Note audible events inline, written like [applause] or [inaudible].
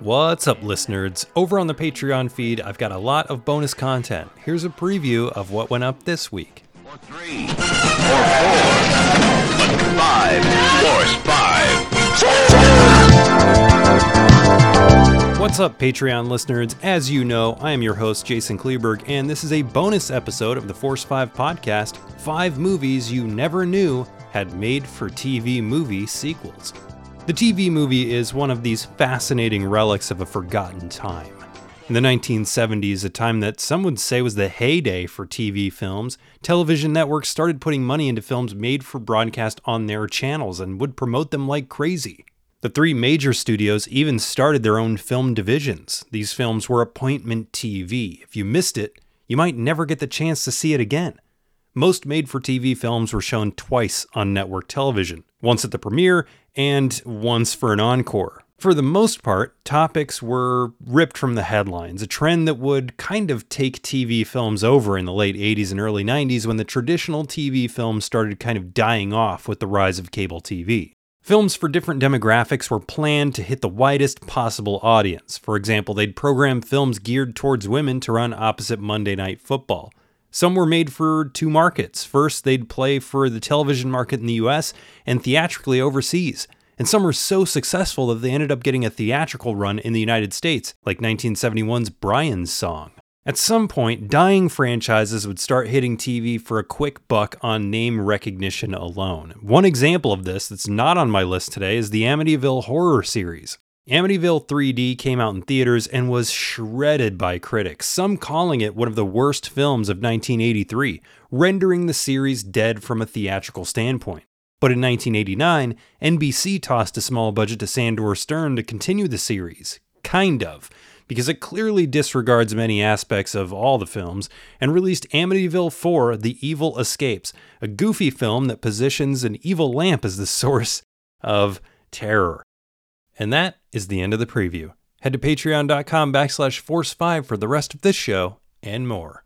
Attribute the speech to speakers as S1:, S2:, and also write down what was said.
S1: What's up, listeners? Over on the Patreon feed, I've got a lot of bonus content. Here's a preview of what went up this week.
S2: Or three. Or four. Five. Force five.
S1: What's up, Patreon listeners? As you know, I am your host, Jason Kleberg, and this is a bonus episode of the Force 5 podcast Five Movies You Never Knew Had Made for TV Movie Sequels. The TV movie is one of these fascinating relics of a forgotten time. In the 1970s, a time that some would say was the heyday for TV films, television networks started putting money into films made for broadcast on their channels and would promote them like crazy. The three major studios even started their own film divisions. These films were appointment TV. If you missed it, you might never get the chance to see it again. Most made for TV films were shown twice on network television once at the premiere and once for an encore. For the most part, topics were ripped from the headlines, a trend that would kind of take TV films over in the late 80s and early 90s when the traditional TV film started kind of dying off with the rise of cable TV. Films for different demographics were planned to hit the widest possible audience. For example, they'd program films geared towards women to run opposite Monday Night Football. Some were made for two markets. First, they'd play for the television market in the US and theatrically overseas. And some were so successful that they ended up getting a theatrical run in the United States, like 1971's Brian's Song. At some point, dying franchises would start hitting TV for a quick buck on name recognition alone. One example of this that's not on my list today is the Amityville horror series. Amityville 3D came out in theaters and was shredded by critics, some calling it one of the worst films of 1983, rendering the series dead from a theatrical standpoint. But in 1989, NBC tossed a small budget to Sandor Stern to continue the series. Kind of, because it clearly disregards many aspects of all the films, and released Amityville 4 The Evil Escapes, a goofy film that positions an evil lamp as the [laughs] source of terror. And that is the end of the preview. Head to patreon.com backslash force5 for the rest of this show and more.